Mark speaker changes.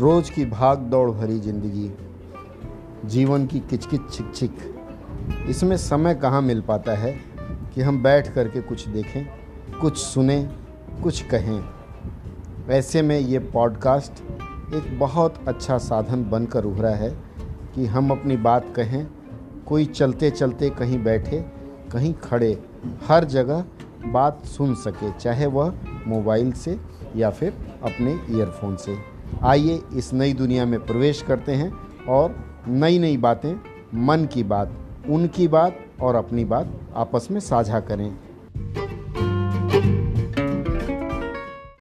Speaker 1: रोज़ की भाग दौड़ भरी ज़िंदगी, जीवन की किचकिच छिक छिक इसमें समय कहाँ मिल पाता है कि हम बैठ कर के कुछ देखें, कुछ सुने, कुछ कहें। ऐसे में ये पॉडकास्ट एक बहुत अच्छा साधन बनकर उभरा है कि हम अपनी बात कहें, कोई चलते चलते कहीं बैठे, कहीं खड़े, हर जगह बात सुन सके, चाहे वह मोबाइल से या फिर अपने ईयरफोन से। आइए इस नई दुनिया में प्रवेश करते हैं और नई नई बातें, मन की बात, उनकी बात और अपनी बात आपस में साझा करें।